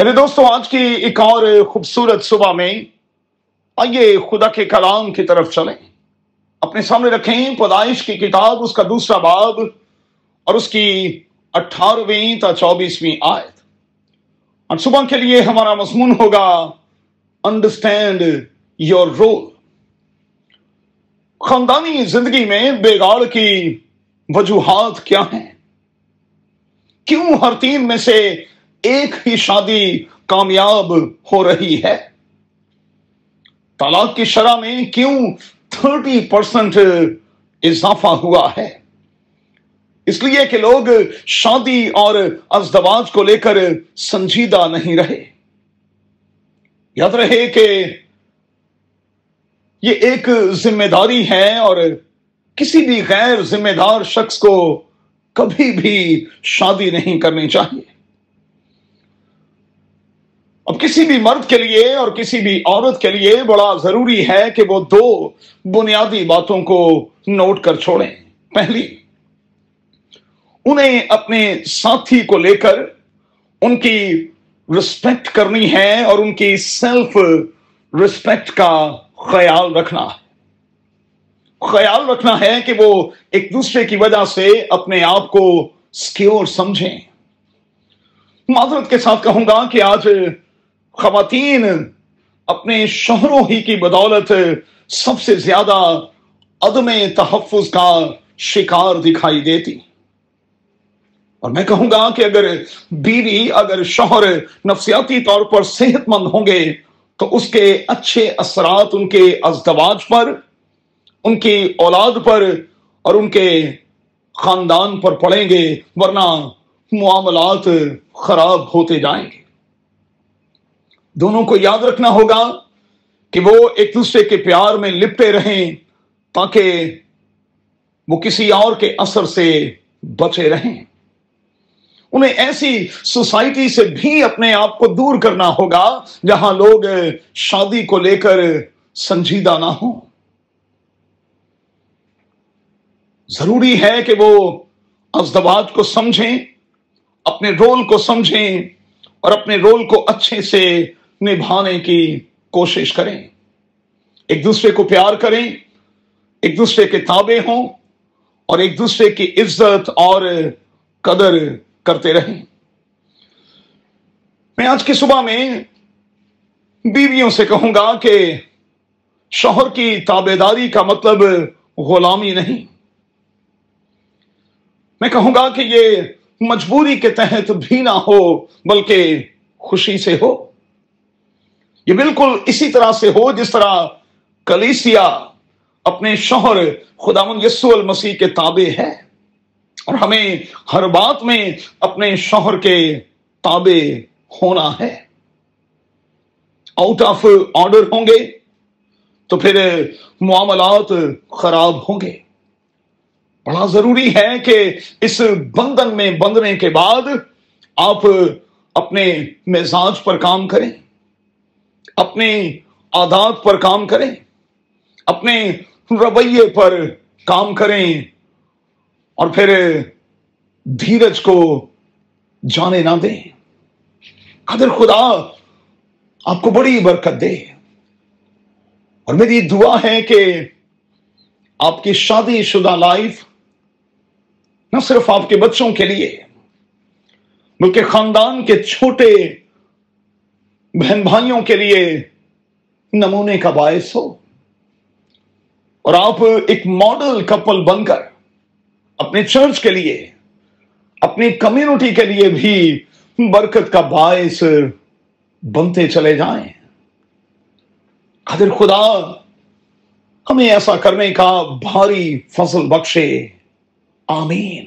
میرے دوستوں آج کی ایک اور خوبصورت صبح میں آئیے خدا کے کلام کی طرف چلیں۔ اپنے سامنے رکھیں پیدائش کی کتاب، اس کا دوسرا باب اور اس کی اٹھارہویں تا چوبیسویں آیت۔ اور صبح کے لیے ہمارا مضمون ہوگا انڈرسٹینڈ یور رول خاندانی زندگی میں بےگاڑ کی وجوہات کیا ہیں؟ کیوں ہر تین میں سے ایک ہی شادی کامیاب ہو رہی ہے۔ طلاق کی شرح میں کیوں تھرٹی پرسنٹ اضافہ ہوا ہے؟ اس لیے کہ لوگ شادی اور ازدواج کو لے کر سنجیدہ نہیں رہے۔ یاد رہے کہ یہ ایک ذمہ داری ہے اور کسی بھی غیر ذمہ دار شخص کو کبھی بھی شادی نہیں کرنی چاہیے۔ اب کسی بھی مرد کے لیے اور کسی بھی عورت کے لیے بڑا ضروری ہے کہ وہ دو بنیادی باتوں کو نوٹ کر چھوڑیں۔ پہلی، انہیں اپنے ساتھی کو لے کر ان کی رسپیکٹ کرنی ہے اور ان کی سیلف رسپیکٹ کا خیال رکھنا۔ ہے خیال رکھنا ہے کہ وہ ایک دوسرے کی وجہ سے اپنے آپ کو سکیور سمجھیں۔ معذرت کے ساتھ کہوں گا کہ آج خواتین اپنے شوہروں ہی کی بدولت سب سے زیادہ عدم تحفظ کا شکار دکھائی دیتی۔ اور میں کہوں گا کہ اگر بیوی اگر شوہر نفسیاتی طور پر صحت مند ہوں گے، تو اس کے اچھے اثرات ان کے ازدواج پر، ان کی اولاد پر اور ان کے خاندان پر پڑیں گے، ورنہ معاملات خراب ہوتے جائیں گے۔ دونوں کو یاد رکھنا ہوگا کہ وہ ایک دوسرے کے پیار میں لپٹے رہیں تاکہ وہ کسی اور کے اثر سے بچے رہیں۔ انہیں ایسی سوسائٹی سے بھی اپنے آپ کو دور کرنا ہوگا جہاں لوگ شادی کو لے کر سنجیدہ نہ ہوں۔ ضروری ہے کہ وہ ازدواج کو سمجھیں، اپنے رول کو سمجھیں اور اپنے رول کو اچھے سے نبھانے کی کوشش کریں۔ ایک دوسرے کو پیار کریں، ایک دوسرے کے تابع ہوں اور ایک دوسرے کی عزت اور قدر کرتے رہیں۔ میں آج کی صبح میں بیویوں سے کہوں گا کہ شوہر کی تابے داری کا مطلب غلامی نہیں۔ میں کہوں گا کہ یہ مجبوری کے تحت بھی نہ ہو، بلکہ خوشی سے ہو۔ یہ بالکل اسی طرح سے ہو جس طرح کلیسیا اپنے شوہر خدا یسو المسیح کے تابع ہے اور ہمیں ہر بات میں اپنے شوہر کے تابع ہونا ہے۔ آؤٹ آف آرڈر ہوں گے تو پھر معاملات خراب ہوں گے۔ بڑا ضروری ہے کہ اس بندن میں بندنے کے بعد آپ اپنے مزاج پر کام کریں۔ اپنے عادات پر کام کریں، اپنے رویے پر کام کریں اور پھر دھیرج کو جانے نہ دیں۔ قدر خدا آپ کو بڑی برکت دے۔ اور میری دعا ہے کہ آپ کی شادی شدہ لائف نہ صرف آپ کے بچوں کے لیے، بلکہ خاندان کے چھوٹے بہن بھائیوں کے لیے نمونے کا باعث ہو۔ اور آپ ایک ماڈل کپل بن کر اپنے چرچ کے لیے، اپنی کمیونٹی کے لیے بھی برکت کا باعث بنتے چلے جائیں۔ قدر خدا، ہمیں ایسا کرنے کا بھاری فصل بخشے۔ آمین۔